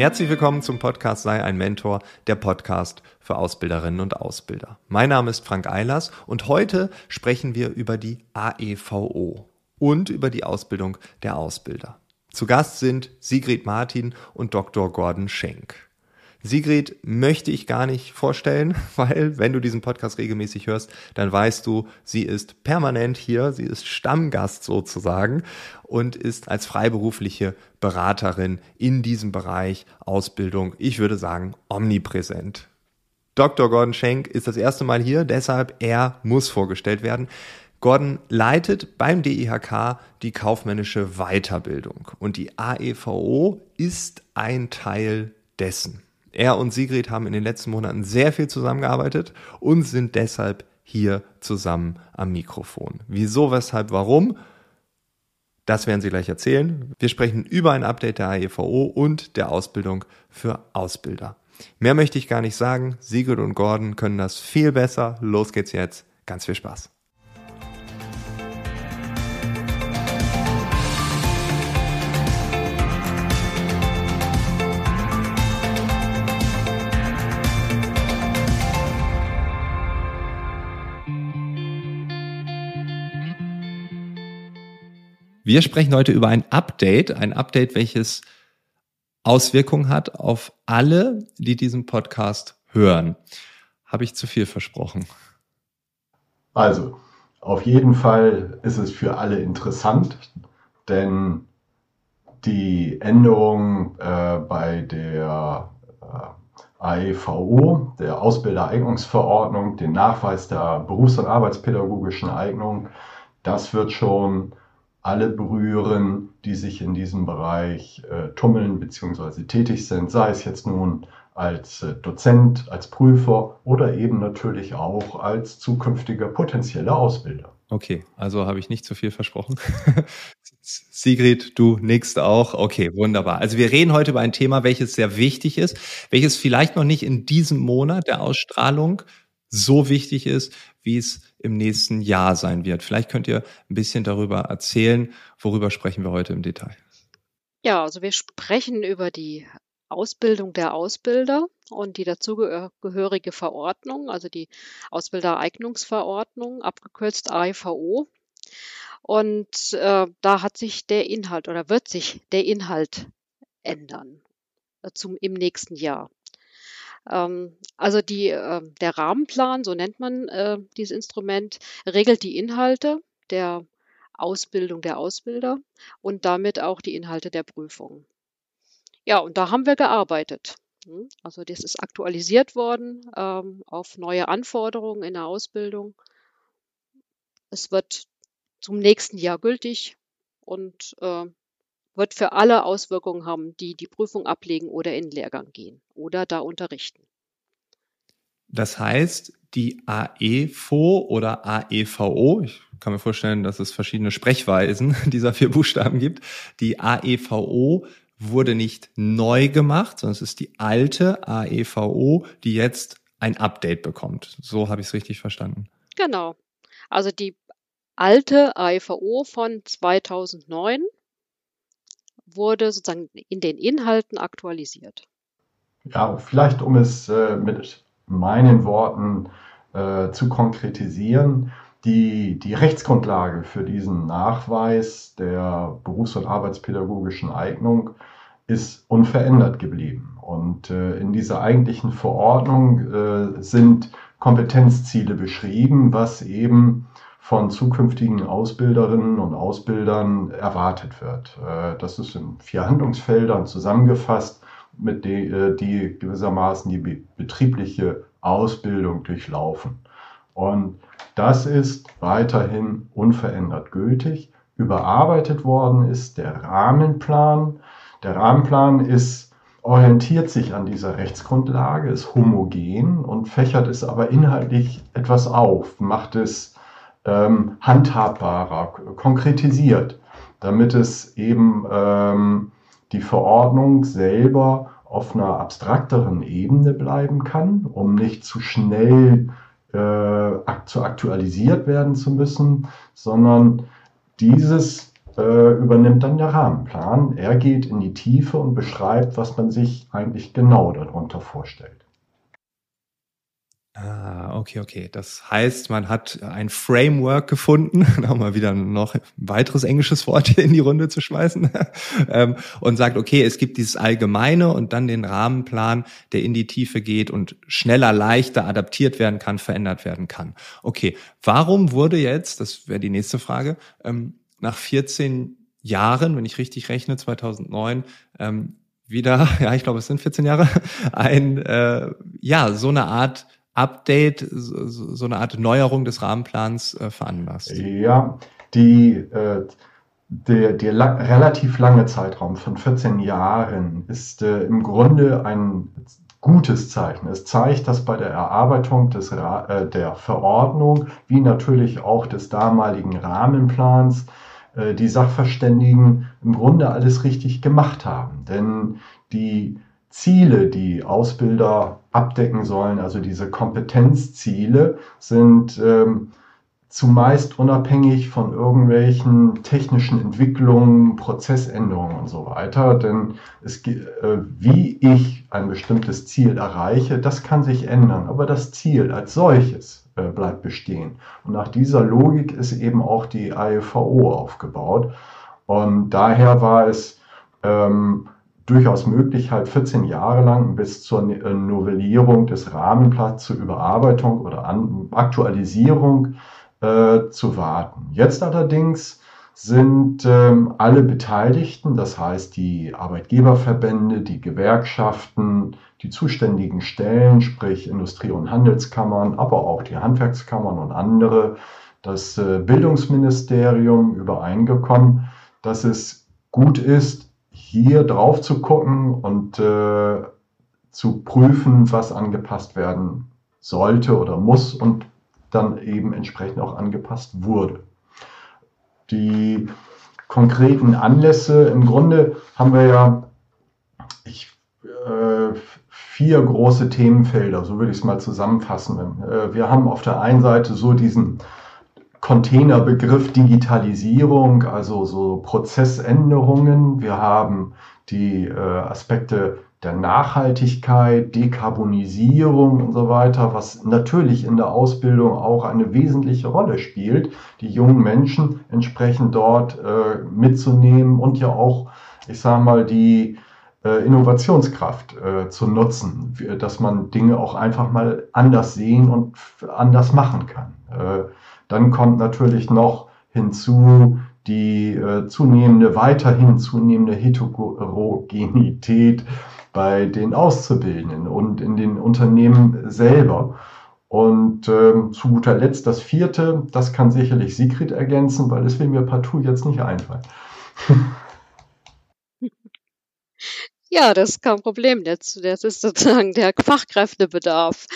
Herzlich willkommen zum Podcast Sei ein Mentor, der Podcast für Ausbilderinnen und Ausbilder. Mein Name ist Frank Eilers und heute sprechen wir über die AEVO und über die Ausbildung der Ausbilder. Zu Gast sind Sigrid Martin und Dr. Gordon Schenk. Sigrid möchte ich gar nicht vorstellen, weil wenn du diesen Podcast regelmäßig hörst, dann weißt du, sie ist permanent hier, sie ist Stammgast sozusagen und ist als freiberufliche Beraterin in diesem Bereich Ausbildung, ich würde sagen, omnipräsent. Dr. Gordon Schenk ist das erste Mal hier, deshalb er muss vorgestellt werden. Gordon leitet beim DIHK die kaufmännische Weiterbildung und die AEVO ist ein Teil dessen. Er und Sigrid haben in den letzten Monaten sehr viel zusammengearbeitet und sind deshalb hier zusammen am Mikrofon. Wieso, weshalb, warum? Das werden Sie gleich erzählen. Wir sprechen über ein Update der AEVO und der Ausbildung für Ausbilder. Mehr möchte ich gar nicht sagen. Sigrid und Gordon können das viel besser. Los geht's jetzt. Ganz viel Spaß. Wir sprechen heute über ein Update, ein Update, welches Auswirkungen hat auf alle, die diesen Podcast hören. Habe ich zu viel versprochen? Also, auf jeden Fall ist es für alle interessant, denn die Änderung äh, bei der äh, AEVO, der Ausbildereignungsverordnung, den Nachweis der berufs- und arbeitspädagogischen Eignung, das wird schon alle berühren, die sich in diesem Bereich äh, tummeln bzw. tätig sind, sei es jetzt nun als äh, Dozent, als Prüfer oder eben natürlich auch als zukünftiger potenzieller Ausbilder. Okay, also habe ich nicht zu viel versprochen. Sigrid, du nickst auch. Okay, wunderbar. Also wir reden heute über ein Thema, welches sehr wichtig ist, welches vielleicht noch nicht in diesem Monat der Ausstrahlung so wichtig ist, wie es im nächsten Jahr sein wird. Vielleicht könnt ihr ein bisschen darüber erzählen, worüber sprechen wir heute im Detail. Ja, also wir sprechen über die Ausbildung der Ausbilder und die dazugehörige Verordnung, also die Ausbildereignungsverordnung, abgekürzt AIVO. Und äh, da hat sich der Inhalt oder wird sich der Inhalt ändern äh, zum, im nächsten Jahr. Ähm, also die, äh, der Rahmenplan, so nennt man äh, dieses Instrument, regelt die Inhalte der Ausbildung der Ausbilder und damit auch die Inhalte der Prüfung. Ja, und da haben wir gearbeitet. Hm, also das ist aktualisiert worden ähm, auf neue Anforderungen in der Ausbildung. Es wird zum nächsten Jahr gültig und äh, wird für alle Auswirkungen haben, die die Prüfung ablegen oder in den Lehrgang gehen oder da unterrichten. Das heißt, die AEFO oder AEVO, ich kann mir vorstellen, dass es verschiedene Sprechweisen dieser vier Buchstaben gibt, die AEVO wurde nicht neu gemacht, sondern es ist die alte AEVO, die jetzt ein Update bekommt. So habe ich es richtig verstanden. Genau. Also die alte AEVO von 2009 wurde sozusagen in den Inhalten aktualisiert. Ja, vielleicht um es äh, mit meinen Worten äh, zu konkretisieren, die, die Rechtsgrundlage für diesen Nachweis der berufs- und arbeitspädagogischen Eignung ist unverändert geblieben. Und äh, in dieser eigentlichen Verordnung äh, sind Kompetenzziele beschrieben, was eben von zukünftigen Ausbilderinnen und Ausbildern erwartet wird. Äh, das ist in vier Handlungsfeldern zusammengefasst, mit die, äh, die gewissermaßen die betriebliche Ausbildung durchlaufen. Und das ist weiterhin unverändert gültig. Überarbeitet worden ist der Rahmenplan. Der Rahmenplan ist, orientiert sich an dieser Rechtsgrundlage, ist homogen und fächert es aber inhaltlich etwas auf, macht es ähm, handhabbarer, konkretisiert, damit es eben ähm, die Verordnung selber auf einer abstrakteren Ebene bleiben kann, um nicht zu schnell äh, zu aktualisiert werden zu müssen, sondern dieses äh, übernimmt dann der Rahmenplan. Er geht in die Tiefe und beschreibt, was man sich eigentlich genau darunter vorstellt. Ah, okay, okay. Das heißt, man hat ein Framework gefunden, um mal wieder noch ein weiteres englisches Wort in die Runde zu schmeißen, ähm, und sagt, okay, es gibt dieses Allgemeine und dann den Rahmenplan, der in die Tiefe geht und schneller, leichter adaptiert werden kann, verändert werden kann. Okay, warum wurde jetzt, das wäre die nächste Frage, ähm, nach 14 Jahren, wenn ich richtig rechne, 2009, wieder, ja, ich glaube, es sind 14 Jahre, ein, äh, ja, so eine Art Update, so, eine Art Neuerung des Rahmenplans äh, veranlasst? Ja, die, äh, der, der la relativ lange Zeitraum von 14 Jahren ist äh, im Grunde ein gutes Zeichen. Es zeigt, dass bei der Erarbeitung des, der Verordnung, wie natürlich auch des damaligen Rahmenplans, die Sachverständigen im Grunde alles richtig gemacht haben. Denn die Ziele, die Ausbilder abdecken sollen, also diese Kompetenzziele, sind ähm, zumeist unabhängig von irgendwelchen technischen Entwicklungen, Prozessänderungen und so weiter. Denn es, äh, wie ich ein bestimmtes Ziel erreiche, das kann sich ändern, aber das Ziel als solches äh, bleibt bestehen. Und nach dieser Logik ist eben auch die AEVO aufgebaut. Und daher war es ähm, durchaus möglich, halt 14 Jahre lang bis zur äh, Novellierung des Rahmenplans zur Überarbeitung oder An Aktualisierung äh, zu warten. Jetzt allerdings sind ähm, alle Beteiligten, das heißt die Arbeitgeberverbände, die Gewerkschaften, die zuständigen Stellen, sprich Industrie- und Handelskammern, aber auch die Handwerkskammern und andere, das äh, Bildungsministerium übereingekommen, dass es gut ist, hier drauf zu gucken und äh, zu prüfen, was angepasst werden sollte oder muss und dann eben entsprechend auch angepasst wurde. Die konkreten Anlässe, im Grunde haben wir ja ich, äh, vier große Themenfelder, so würde ich es mal zusammenfassen. Äh, wir haben auf der einen Seite so diesen Containerbegriff Digitalisierung, also so Prozessänderungen. Wir haben die äh, Aspekte der Nachhaltigkeit, Dekarbonisierung und so weiter, was natürlich in der Ausbildung auch eine wesentliche Rolle spielt, die jungen Menschen entsprechend dort äh, mitzunehmen und ja auch, ich sage mal, die äh, Innovationskraft äh, zu nutzen, dass man Dinge auch einfach mal anders sehen und anders machen kann. Dann kommt natürlich noch hinzu die äh, zunehmende, weiterhin zunehmende Heterogenität bei den Auszubildenden und in den Unternehmen selber. Und ähm, zu guter Letzt das vierte, das kann sicherlich Sigrid ergänzen, weil es will mir partout jetzt nicht einfallen. Ja, das ist kein Problem. Das, ist sozusagen der Fachkräftebedarf,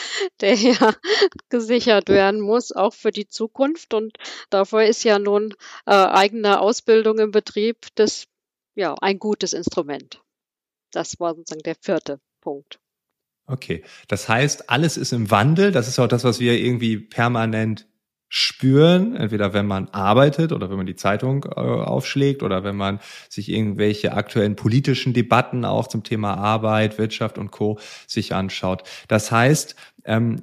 der ja gesichert werden muss, auch für die Zukunft. Und dafür ist ja nun äh, eigene Ausbildung im Betrieb das ja ein gutes Instrument. Das war sozusagen der vierte Punkt. Okay, das heißt, alles ist im Wandel. Das ist auch das, was wir irgendwie permanent spüren, entweder wenn man arbeitet oder wenn man die Zeitung äh, aufschlägt oder wenn man sich irgendwelche aktuellen politischen Debatten auch zum Thema Arbeit, Wirtschaft und Co. sich anschaut. Das heißt, ähm,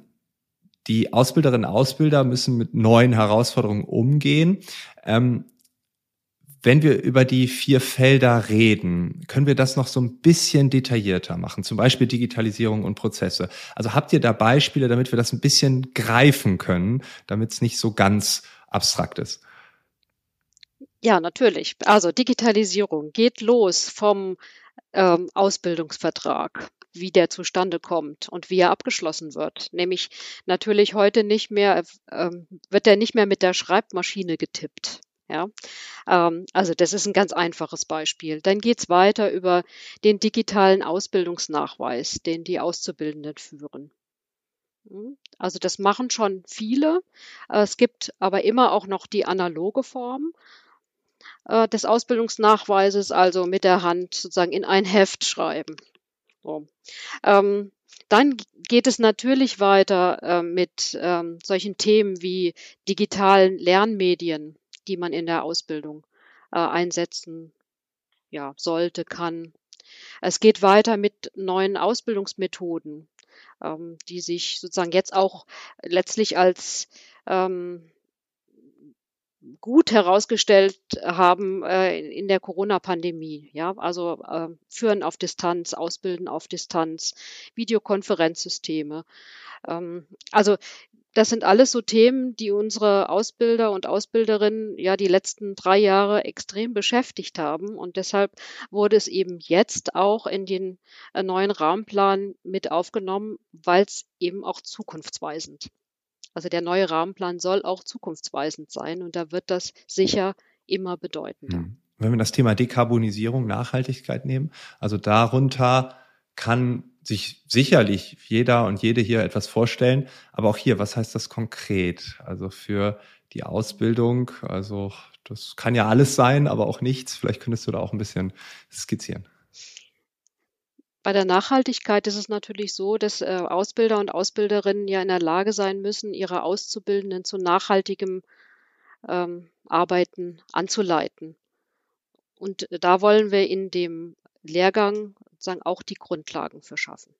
die Ausbilderinnen und Ausbilder müssen mit neuen Herausforderungen umgehen. Ähm, wenn wir über die vier Felder reden, können wir das noch so ein bisschen detaillierter machen, zum Beispiel Digitalisierung und Prozesse. Also habt ihr da Beispiele, damit wir das ein bisschen greifen können, damit es nicht so ganz abstrakt ist? Ja, natürlich. Also Digitalisierung geht los vom ähm, Ausbildungsvertrag wie der zustande kommt und wie er abgeschlossen wird. Nämlich natürlich heute nicht mehr, ähm, wird er nicht mehr mit der Schreibmaschine getippt. Ja, ähm, also das ist ein ganz einfaches Beispiel. Dann geht es weiter über den digitalen Ausbildungsnachweis, den die Auszubildenden führen. Hm, also das machen schon viele. Es gibt aber immer auch noch die analoge Form äh, des Ausbildungsnachweises, also mit der Hand sozusagen in ein Heft schreiben. So. Ähm, dann geht es natürlich weiter äh, mit ähm, solchen Themen wie digitalen Lernmedien die man in der Ausbildung äh, einsetzen ja, sollte, kann. Es geht weiter mit neuen Ausbildungsmethoden, ähm, die sich sozusagen jetzt auch letztlich als ähm, gut herausgestellt haben äh, in der Corona-Pandemie. Ja, also äh, Führen auf Distanz, Ausbilden auf Distanz, Videokonferenzsysteme. Ähm, also das sind alles so Themen, die unsere Ausbilder und Ausbilderinnen ja die letzten drei Jahre extrem beschäftigt haben. Und deshalb wurde es eben jetzt auch in den äh, neuen Rahmenplan mit aufgenommen, weil es eben auch zukunftsweisend. Also der neue Rahmenplan soll auch zukunftsweisend sein und da wird das sicher immer bedeutender. Hm. Wenn wir das Thema Dekarbonisierung, Nachhaltigkeit nehmen, also darunter kann sich sicherlich jeder und jede hier etwas vorstellen. Aber auch hier, was heißt das konkret? Also für die Ausbildung, also das kann ja alles sein, aber auch nichts. Vielleicht könntest du da auch ein bisschen skizzieren. Bei der Nachhaltigkeit ist es natürlich so, dass äh, Ausbilder und Ausbilderinnen ja in der Lage sein müssen, ihre Auszubildenden zu nachhaltigem ähm, Arbeiten anzuleiten. Und da wollen wir in dem Lehrgang sozusagen auch die Grundlagen für schaffen.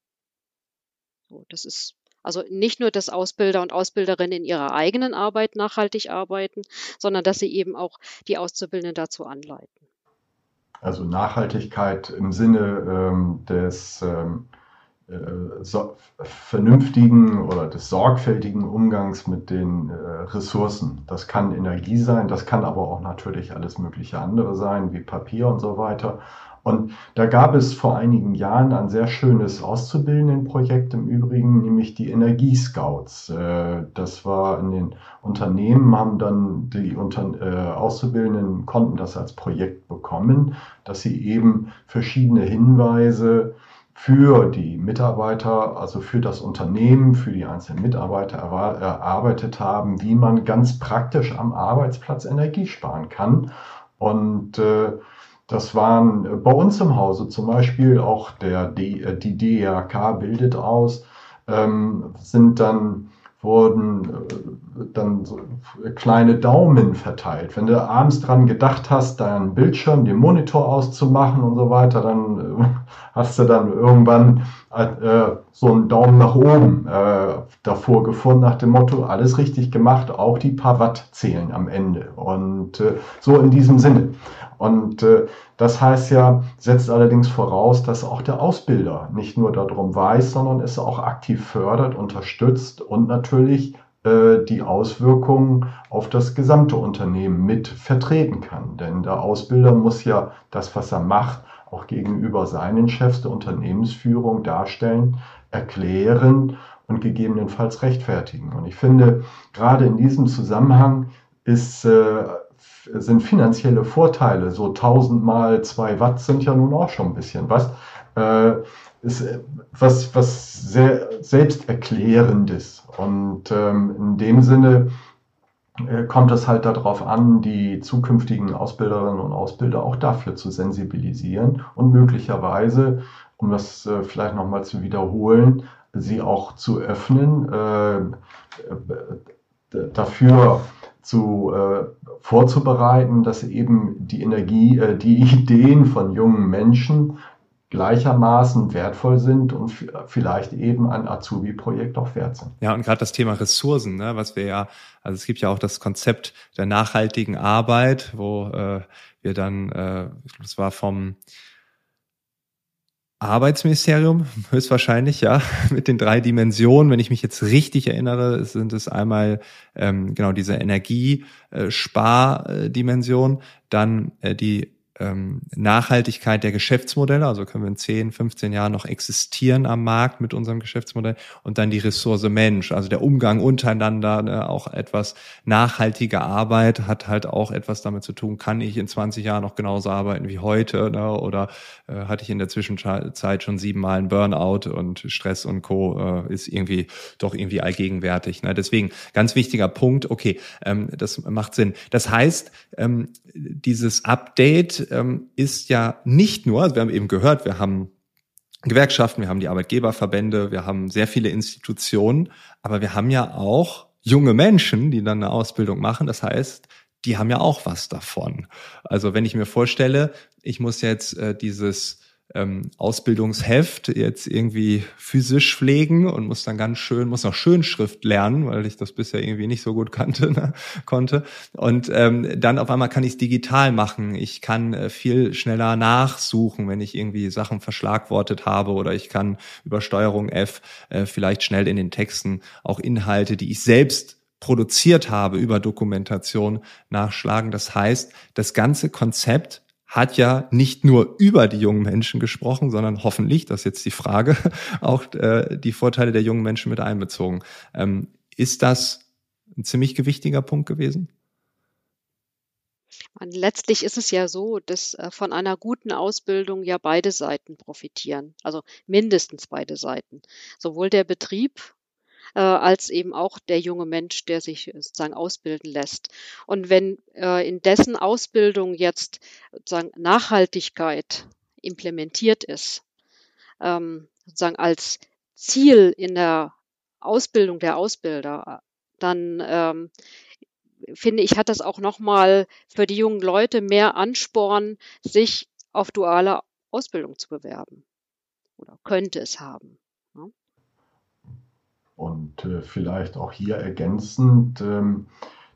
So, das ist also nicht nur, dass Ausbilder und Ausbilderinnen in ihrer eigenen Arbeit nachhaltig arbeiten, sondern dass sie eben auch die Auszubildenden dazu anleiten. Also Nachhaltigkeit im Sinne ähm, des ähm, äh, so, vernünftigen oder des sorgfältigen Umgangs mit den äh, Ressourcen. Das kann Energie sein, das kann aber auch natürlich alles mögliche andere sein, wie Papier und so weiter. Und da gab es vor einigen Jahren ein sehr schönes Auszubildendenprojekt im Übrigen, nämlich die Energiescouts. Äh, das war in den Unternehmen, haben dann die äh, Auszubildenden konnten das als Projekt bekommen, dass sie eben verschiedene Hinweise für die Mitarbeiter, also für das Unternehmen, für die einzelnen Mitarbeiter erarbeitet haben, wie man ganz praktisch am Arbeitsplatz Energie sparen kann. Und äh, das waren äh, bei uns im Hause zum Beispiel auch der, äh, die DRK bildet aus, ähm, sind dann wurden dann so kleine Daumen verteilt. Wenn du abends dran gedacht hast, deinen Bildschirm, den Monitor auszumachen und so weiter, dann äh, hast du dann irgendwann äh, so einen Daumen nach oben äh, davor gefunden, nach dem Motto, alles richtig gemacht, auch die paar Watt zählen am Ende. Und äh, so in diesem Sinne. Und äh, das heißt ja, setzt allerdings voraus, dass auch der Ausbilder nicht nur darum weiß, sondern es auch aktiv fördert, unterstützt und natürlich die Auswirkungen auf das gesamte Unternehmen mit vertreten kann. Denn der Ausbilder muss ja das, was er macht, auch gegenüber seinen Chefs der Unternehmensführung darstellen, erklären und gegebenenfalls rechtfertigen. Und ich finde, gerade in diesem Zusammenhang ist, äh, sind finanzielle Vorteile, so 1000 mal 2 Watt sind ja nun auch schon ein bisschen was, äh, ist was, was sehr selbsterklärendes. Und ähm, in dem Sinne äh, kommt es halt darauf an, die zukünftigen Ausbilderinnen und Ausbilder auch dafür zu sensibilisieren und möglicherweise, um das äh, vielleicht nochmal zu wiederholen, sie auch zu öffnen, äh, dafür zu äh, vorzubereiten, dass eben die Energie, äh, die Ideen von jungen Menschen gleichermaßen wertvoll sind und vielleicht eben ein Azubi-Projekt auch wert sind. Ja, und gerade das Thema Ressourcen, ne, was wir ja, also es gibt ja auch das Konzept der nachhaltigen Arbeit, wo äh, wir dann, äh, das war vom Arbeitsministerium, höchstwahrscheinlich, ja, mit den drei Dimensionen. Wenn ich mich jetzt richtig erinnere, sind es einmal ähm, genau diese Energiespardimension, dann äh, die ähm, Nachhaltigkeit der Geschäftsmodelle, also können wir in 10, 15 Jahren noch existieren am Markt mit unserem Geschäftsmodell und dann die Ressource Mensch, also der Umgang untereinander, ne, auch etwas nachhaltige Arbeit hat halt auch etwas damit zu tun, kann ich in 20 Jahren noch genauso arbeiten wie heute ne, oder äh, hatte ich in der Zwischenzeit schon siebenmal einen Burnout und Stress und Co. Äh, ist irgendwie doch irgendwie allgegenwärtig. Ne? Deswegen ganz wichtiger Punkt, okay, ähm, das macht Sinn. Das heißt, ähm, dieses Update ähm, ist ja nicht nur, also wir haben eben gehört, wir haben Gewerkschaften, wir haben die Arbeitgeberverbände, wir haben sehr viele Institutionen, aber wir haben ja auch junge Menschen, die dann eine Ausbildung machen. Das heißt, die haben ja auch was davon. Also wenn ich mir vorstelle, ich muss jetzt äh, dieses ähm, Ausbildungsheft jetzt irgendwie physisch pflegen und muss dann ganz schön, muss noch Schönschrift lernen, weil ich das bisher irgendwie nicht so gut kannte, ne, konnte. Und ähm, dann auf einmal kann ich es digital machen. Ich kann äh, viel schneller nachsuchen, wenn ich irgendwie Sachen verschlagwortet habe oder ich kann über Steuerung F äh, vielleicht schnell in den Texten auch Inhalte, die ich selbst produziert habe über Dokumentation nachschlagen. Das heißt, das ganze Konzept hat ja nicht nur über die jungen Menschen gesprochen, sondern hoffentlich, das ist jetzt die Frage, auch äh, die Vorteile der jungen Menschen mit einbezogen. Ähm, ist das ein ziemlich gewichtiger Punkt gewesen? Letztlich ist es ja so, dass äh, von einer guten Ausbildung ja beide Seiten profitieren, also mindestens beide Seiten. Sowohl der Betrieb äh, als eben auch der junge Mensch, der sich sozusagen ausbilden lässt. Und wenn äh, in dessen Ausbildung jetzt sozusagen Nachhaltigkeit implementiert ist, ähm, sozusagen als Ziel in der Ausbildung der Ausbilder, dann ähm, finde ich, hat das auch nochmal für die jungen Leute mehr Ansporn, sich auf duale Ausbildung zu bewerben. Oder könnte es haben. Und äh, vielleicht auch hier ergänzend, ähm,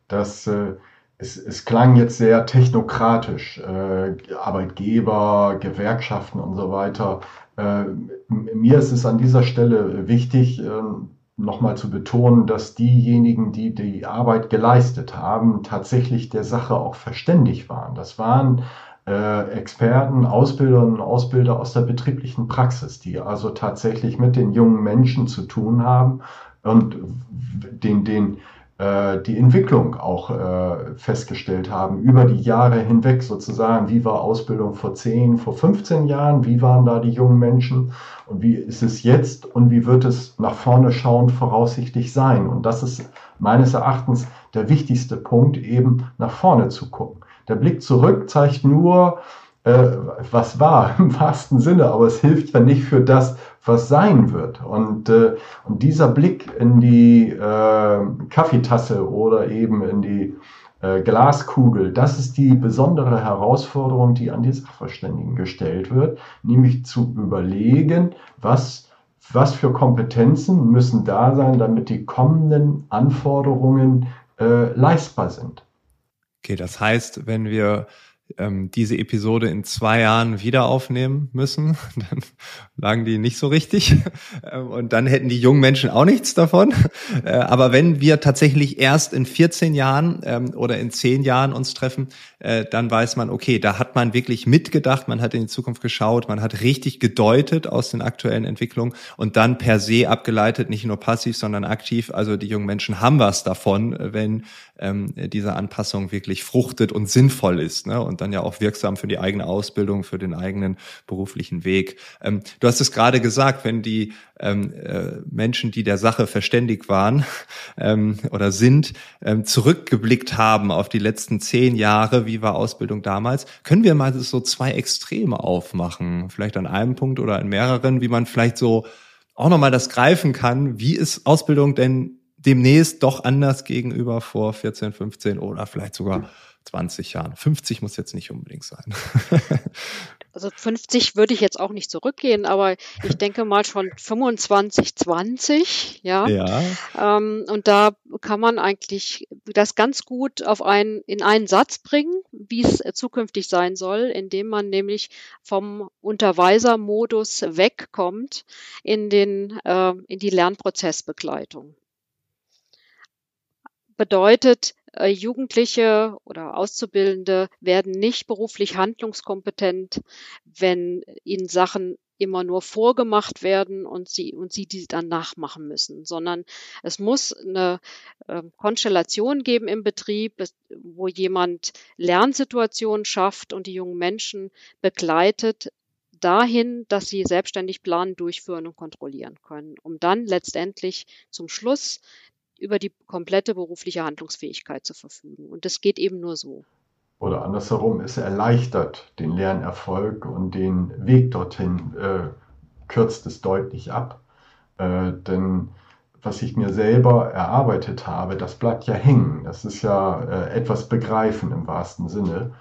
dass äh, es, es, klang jetzt sehr technokratisch, äh, Arbeitgeber, Gewerkschaften und so weiter. Äh, mir ist es an dieser Stelle wichtig, ähm, nochmal zu betonen, dass diejenigen, die die Arbeit geleistet haben, tatsächlich der Sache auch verständig waren. Das waren äh, Experten, Ausbilderinnen und Ausbilder aus der betrieblichen Praxis, die also tatsächlich mit den jungen Menschen zu tun haben und den, den, äh, die Entwicklung auch äh, festgestellt haben über die Jahre hinweg sozusagen. Wie war Ausbildung vor 10, vor 15 Jahren? Wie waren da die jungen Menschen? Und wie ist es jetzt? Und wie wird es nach vorne schauend voraussichtlich sein? Und das ist meines Erachtens der wichtigste Punkt, eben nach vorne zu gucken. Der Blick zurück zeigt nur, äh, was war im wahrsten Sinne, aber es hilft ja nicht für das, was sein wird. Und, äh, und dieser Blick in die äh, Kaffeetasse oder eben in die äh, Glaskugel, das ist die besondere Herausforderung, die an die Sachverständigen gestellt wird, nämlich zu überlegen, was, was für Kompetenzen müssen da sein, damit die kommenden Anforderungen äh, leistbar sind. Okay, das heißt, wenn wir ähm, diese Episode in zwei Jahren wieder aufnehmen müssen, dann lagen die nicht so richtig ähm, und dann hätten die jungen Menschen auch nichts davon. Äh, aber wenn wir tatsächlich erst in 14 Jahren ähm, oder in 10 Jahren uns treffen, äh, dann weiß man, okay, da hat man wirklich mitgedacht, man hat in die Zukunft geschaut, man hat richtig gedeutet aus den aktuellen Entwicklungen und dann per se abgeleitet, nicht nur passiv, sondern aktiv. Also die jungen Menschen haben was davon, wenn ähm, diese Anpassung wirklich fruchtet und sinnvoll ist ne? und dann ja auch wirksam für die eigene Ausbildung, für den eigenen beruflichen Weg. Ähm, du hast es gerade gesagt, wenn die ähm, äh, Menschen, die der Sache verständig waren ähm, oder sind, ähm, zurückgeblickt haben auf die letzten zehn Jahre, wie war Ausbildung damals, können wir mal so zwei Extreme aufmachen, vielleicht an einem Punkt oder an mehreren, wie man vielleicht so auch nochmal das greifen kann, wie ist Ausbildung denn demnächst doch anders gegenüber vor 14, 15 oder vielleicht sogar 20 Jahren. 50 muss jetzt nicht unbedingt sein. also 50 würde ich jetzt auch nicht zurückgehen, aber ich denke mal schon 25, 20, ja. ja. Ähm, und da kann man eigentlich das ganz gut auf einen, in einen Satz bringen, wie es zukünftig sein soll, indem man nämlich vom Unterweisermodus wegkommt in den, äh, in die Lernprozessbegleitung bedeutet, Jugendliche oder Auszubildende werden nicht beruflich handlungskompetent, wenn ihnen Sachen immer nur vorgemacht werden und sie und sie die dann nachmachen müssen, sondern es muss eine äh, Konstellation geben im Betrieb, wo jemand Lernsituationen schafft und die jungen Menschen begleitet dahin, dass sie selbstständig planen, durchführen und kontrollieren können, um dann letztendlich zum Schluss über die komplette berufliche Handlungsfähigkeit zu verfügen. Und das geht eben nur so. Oder andersherum, es erleichtert den Lernerfolg und den Weg dorthin äh, kürzt es deutlich ab. Äh, denn was ich mir selber erarbeitet habe, das bleibt ja hängen. Das ist ja äh, etwas begreifen im wahrsten Sinne.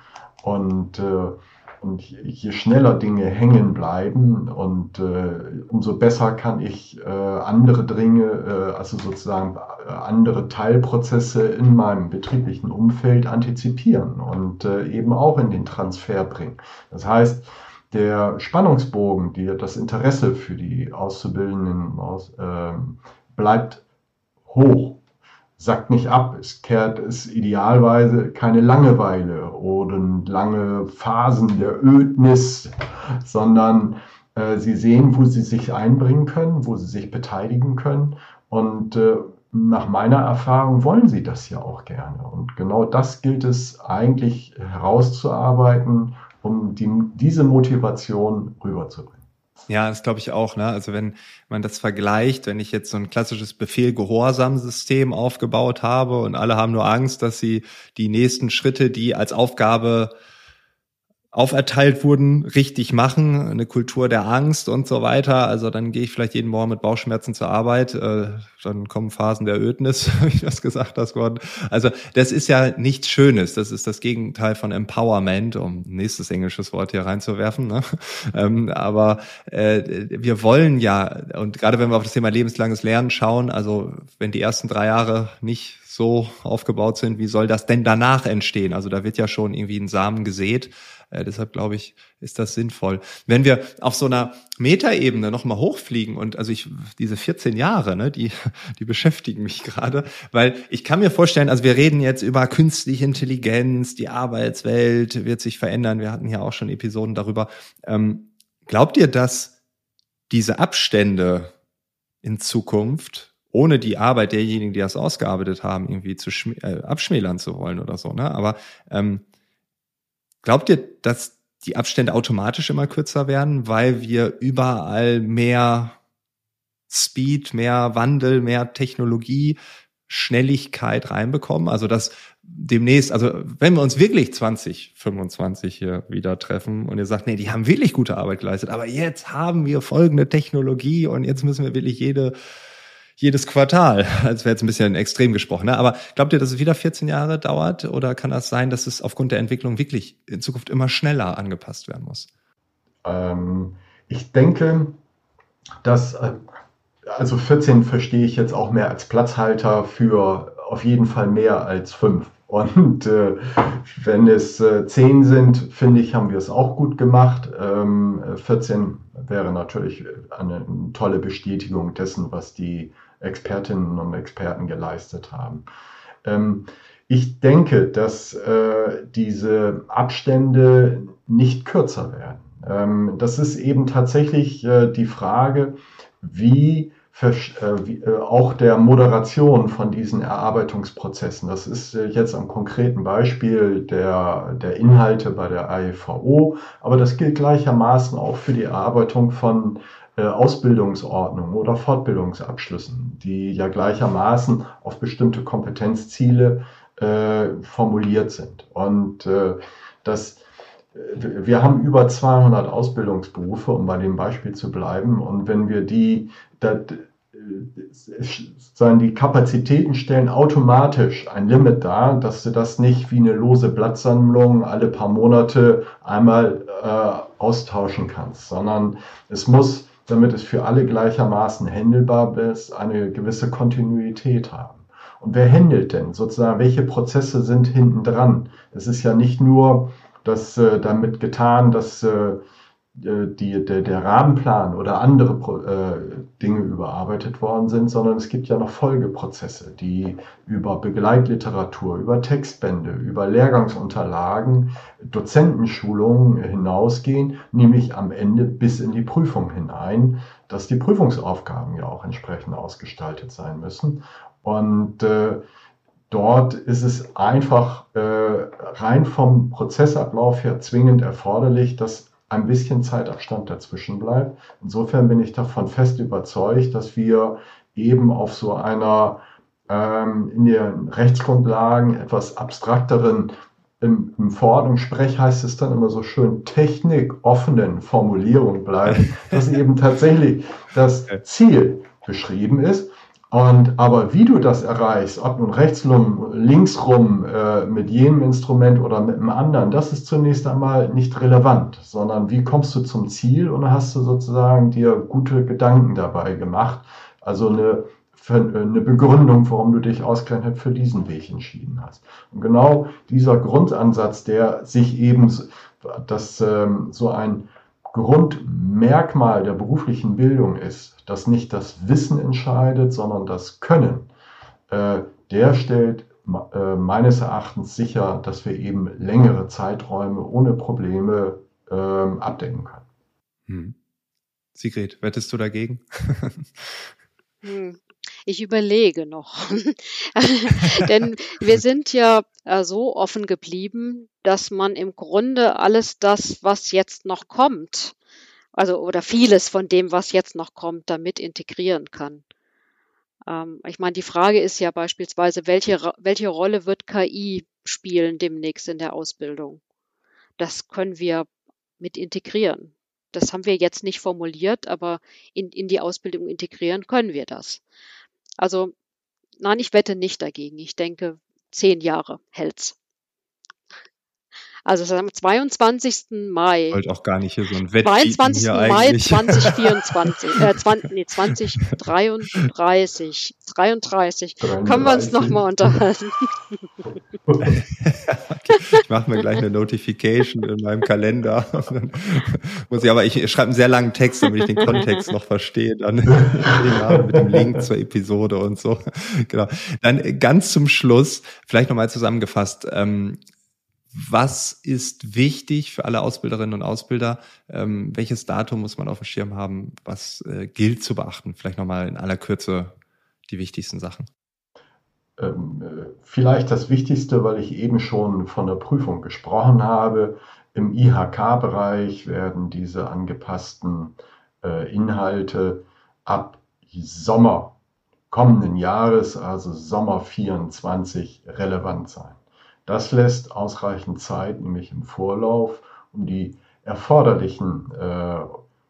Und, äh, und je schneller Dinge hängen bleiben und äh, umso besser kann ich äh, andere Dinge, äh, also sozusagen äh, andere Teilprozesse in meinem betrieblichen Umfeld antizipieren und eben auch in den Transfer bringen. Das heißt, der Spannungsbogen, die, das Interesse für die Auszubildenden aus, äh, bleibt hoch, sackt nicht ab. Es kehrt es idealweise keine Langeweile oder lange Phasen der Ödnis, sondern äh, sie sehen, wo sie sich einbringen können, wo sie sich beteiligen können. Und äh, nach meiner Erfahrung wollen sie das ja auch gerne. Und genau das gilt es eigentlich herauszuarbeiten um die, diese Motivation rüberzubringen. Ja, das glaube ich auch. Ne? Also wenn man das vergleicht, wenn ich jetzt so ein klassisches Befehl-Gehorsam-System aufgebaut habe und alle haben nur Angst, dass sie die nächsten Schritte, die als Aufgabe auferteilt wurden, richtig machen, eine Kultur der Angst und so weiter. Also dann gehe ich vielleicht jeden Morgen mit Bauchschmerzen zur Arbeit, äh, dann kommen Phasen der Ödnis, wie ich das gesagt hast, Gordon. Also das ist ja nichts Schönes, das ist das Gegenteil von Empowerment, um nächstes englisches Wort hier reinzuwerfen. Ne? Ähm, aber äh, wir wollen ja, und gerade wenn wir auf das Thema lebenslanges Lernen schauen, also wenn die ersten drei Jahre nicht so aufgebaut sind, wie soll das denn danach entstehen? Also da wird ja schon irgendwie ein Samen gesät. Äh, deshalb glaube ich, ist das sinnvoll. Wenn wir auf so einer Metaebene nochmal hochfliegen und also ich, diese 14 Jahre, ne, die, die beschäftigen mich gerade, weil ich kann mir vorstellen, also wir reden jetzt über künstliche Intelligenz, die Arbeitswelt wird sich verändern. Wir hatten ja auch schon Episoden darüber. Ähm, glaubt ihr, dass diese Abstände in Zukunft ohne die Arbeit derjenigen, die das ausgearbeitet haben, irgendwie zu äh, abschmälern zu wollen oder so. Ne? Aber ähm, glaubt ihr, dass die Abstände automatisch immer kürzer werden, weil wir überall mehr Speed, mehr Wandel, mehr Technologie, Schnelligkeit reinbekommen? Also dass demnächst, also wenn wir uns wirklich 2025 hier wieder treffen und ihr sagt, nee, die haben wirklich gute Arbeit geleistet, aber jetzt haben wir folgende Technologie und jetzt müssen wir wirklich jede jedes Quartal. Das wäre jetzt ein bisschen extrem gesprochen. Ne? Aber glaubt ihr, dass es wieder 14 Jahre dauert oder kann das sein, dass es aufgrund der Entwicklung wirklich in Zukunft immer schneller angepasst werden muss? Ähm, ich denke, dass, äh, also 14 verstehe ich jetzt auch mehr als Platzhalter für auf jeden Fall mehr als fünf. Und äh, wenn es äh, 10 sind, finde ich, haben wir es auch gut gemacht. Ähm, 14 wäre natürlich eine, eine tolle Bestätigung dessen, was die Expertinnen und Experten geleistet haben. Ähm, ich denke, dass äh, diese Abstände nicht kürzer werden. Ähm, das ist eben tatsächlich äh, die Frage, wie, äh, äh, auch der Moderation von diesen Erarbeitungsprozessen. Das ist äh, jetzt am konkreten Beispiel der, der Inhalte bei der AEVO, aber das gilt gleichermaßen auch für die Erarbeitung von äh, Ausbildungsordnung oder Fortbildungsabschlüssen, die ja gleichermaßen auf bestimmte Kompetenzziele äh, formuliert sind. Und äh, das, äh, wir haben über 200 Ausbildungsberufe, um bei dem Beispiel zu bleiben. Und wenn wir die, das, sagen die Kapazitäten stellen automatisch ein Limit dar, dass du das nicht wie eine lose Blattsammlung alle paar Monate einmal äh, austauschen kannst, sondern es muss damit es für alle gleichermaßen händelbar ist, eine gewisse Kontinuität haben. Und wer händelt denn sozusagen? Welche Prozesse sind hinten dran? Es ist ja nicht nur das äh, damit getan, dass äh, die, der, der Rahmenplan oder andere äh, Dinge überarbeitet worden sind, sondern es gibt ja noch Folgeprozesse, die über Begleitliteratur, über Textbände, über Lehrgangsunterlagen, Dozentenschulungen hinausgehen, nämlich am Ende bis in die Prüfung hinein, dass die Prüfungsaufgaben ja auch entsprechend ausgestaltet sein müssen. Und äh, dort ist es einfach äh, rein vom Prozessablauf her zwingend erforderlich, dass ein bisschen Zeitabstand dazwischen bleibt. Insofern bin ich davon fest überzeugt, dass wir eben auf so einer ähm, in den Rechtsgrundlagen etwas abstrakteren, im, im Verordnungssprech heißt es dann immer so schön, technikoffenen Formulierung bleiben, dass eben tatsächlich das Ziel beschrieben ist Und, aber wie du das erreichst, ob nun rechtsrum, linksrum, äh, mit jenem Instrument oder mit einem anderen, das ist zunächst einmal nicht relevant, sondern wie kommst du zum Ziel und hast du sozusagen dir gute Gedanken dabei gemacht. Also eine, eine Begründung, warum du dich ausgerechnet für diesen Weg entschieden hast. Und genau dieser Grundansatz, der sich eben, dass ähm, so ein Grundmerkmal der beruflichen Bildung ist, dass nicht das Wissen entscheidet, sondern das Können, äh, der stellt äh, meines Erachtens sicher, dass wir eben längere Zeiträume ohne Probleme äh, abdecken können. Hm. Sigrid, wettest du dagegen? hm. Ich überlege noch. Denn wir sind ja äh, so offen geblieben, dass man im Grunde alles das, was jetzt noch kommt, also oder vieles von dem, was jetzt noch kommt, damit integrieren kann. Ähm, ich meine, die Frage ist ja beispielsweise, welche, welche Rolle wird KI spielen demnächst in der Ausbildung? Das können wir mit integrieren. Das haben wir jetzt nicht formuliert, aber in, in die Ausbildung integrieren können wir das. Also nein, ich wette nicht dagegen. Ich denke, zehn Jahre hält's. Also am 22. Mai. Ich wollte auch gar nicht hier so ein Wettbieten 22. Mai 2024, äh, 20, nee, 2033, 33. Können wir uns nochmal unterhalten. okay. Ich mache mir gleich eine Notification in meinem Kalender. muss ich, aber ich schreibe einen sehr langen Text, damit ich den Kontext noch verstehe. Dann mit dem Link zur Episode und so. Genau. Dann ganz zum Schluss, vielleicht nochmal zusammengefasst, ähm, was ist wichtig für alle Ausbilderinnen und Ausbilder? Ähm, welches Datum muss man auf dem Schirm haben? Was äh, gilt zu beachten? Vielleicht nochmal in aller Kürze die wichtigsten Sachen. Ähm, äh, vielleicht das Wichtigste, weil ich eben schon von der Prüfung gesprochen habe. Im IHK-Bereich werden diese angepassten äh, Inhalte ab Sommer kommenden Jahres, also Sommer 24, relevant sein. Das lässt ausreichend Zeit, nämlich im Vorlauf, um die erforderlichen äh,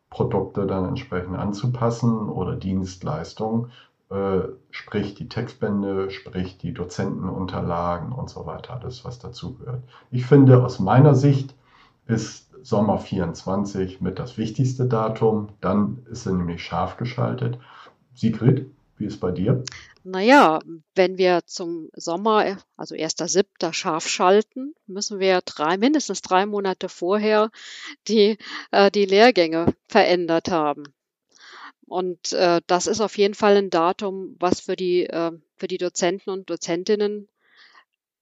Produkte dann entsprechend anzupassen oder Dienstleistungen, äh, sprich die Textbände, sprich die Dozentenunterlagen und so weiter, alles was dazugehört. Ich finde, aus meiner Sicht ist Sommer 24 mit das wichtigste Datum, dann ist er nämlich scharf geschaltet. Sigrid, wie ist bei dir? Naja, wenn wir zum Sommer, also 1.7. scharf schalten, müssen wir drei, mindestens drei Monate vorher die, äh, die Lehrgänge verändert haben. Und äh, das ist auf jeden Fall ein Datum, was für die, äh, für die Dozenten und Dozentinnen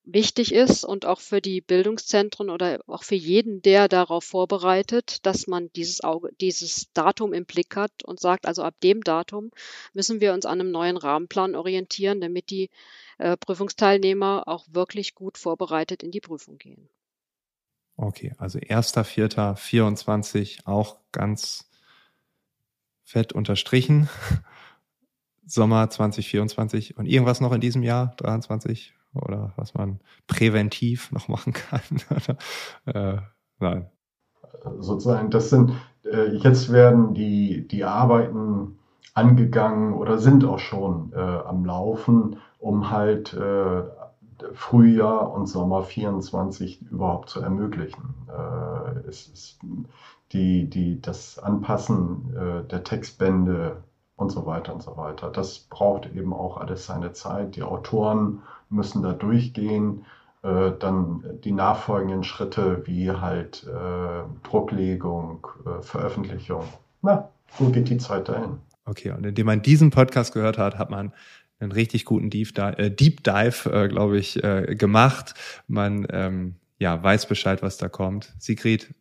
wichtig ist und auch für die Bildungszentren oder auch für jeden, der darauf vorbereitet, dass man dieses Auge, dieses Datum im Blick hat und sagt, also ab dem Datum müssen wir uns an einem neuen Rahmenplan orientieren, damit die äh, Prüfungsteilnehmer auch wirklich gut vorbereitet in die Prüfung gehen. Okay, also 1.4.24 auch ganz fett unterstrichen. Sommer 2024 und irgendwas noch in diesem Jahr, 23? Oder was man präventiv noch machen kann. äh, nein. Sozusagen, das sind, äh, jetzt werden die, die Arbeiten angegangen oder sind auch schon äh, am Laufen, um halt äh, Frühjahr und Sommer 24 überhaupt zu ermöglichen. Äh, es ist die, die, das Anpassen äh, der Textbände und so weiter und so weiter. Das braucht eben auch alles seine Zeit. Die Autoren müssen da durchgehen. Äh, dann die nachfolgenden Schritte wie halt äh, Drucklegung, äh, Veröffentlichung. Na, so geht die Zeit dahin. Okay, und indem man diesen Podcast gehört hat, hat man einen richtig guten Deep Dive, äh, Deep Dive äh, glaube ich, gemacht. Man ähm, ja, weiß Bescheid, was da kommt. Sigrid,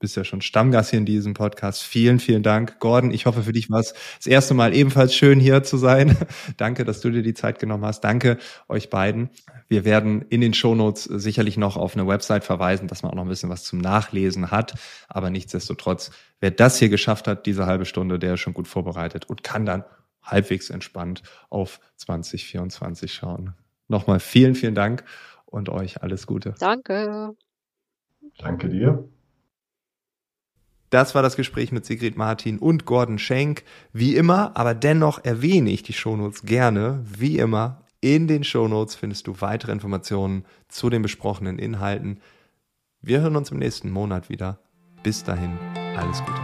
bist ja schon Stammgast hier in diesem Podcast. Vielen, vielen Dank. Gordon, ich hoffe, für dich war es das erste Mal ebenfalls schön hier zu sein. Danke, dass du dir die Zeit genommen hast. Danke euch beiden. Wir werden in den Shownotes sicherlich noch auf eine Website verweisen, dass man auch noch ein bisschen was zum Nachlesen hat. Aber nichtsdestotrotz, wer das hier geschafft hat, diese halbe Stunde, der ist schon gut vorbereitet und kann dann halbwegs entspannt auf 2024 schauen. Nochmal vielen, vielen Dank und euch alles Gute. Danke. Danke dir. Das war das Gespräch mit Sigrid Martin und Gordon Schenk. Wie immer, aber dennoch erwähne ich die Shownotes gerne. Wie immer, in den Shownotes findest du weitere Informationen zu den besprochenen Inhalten. Wir hören uns im nächsten Monat wieder. Bis dahin, alles Gute.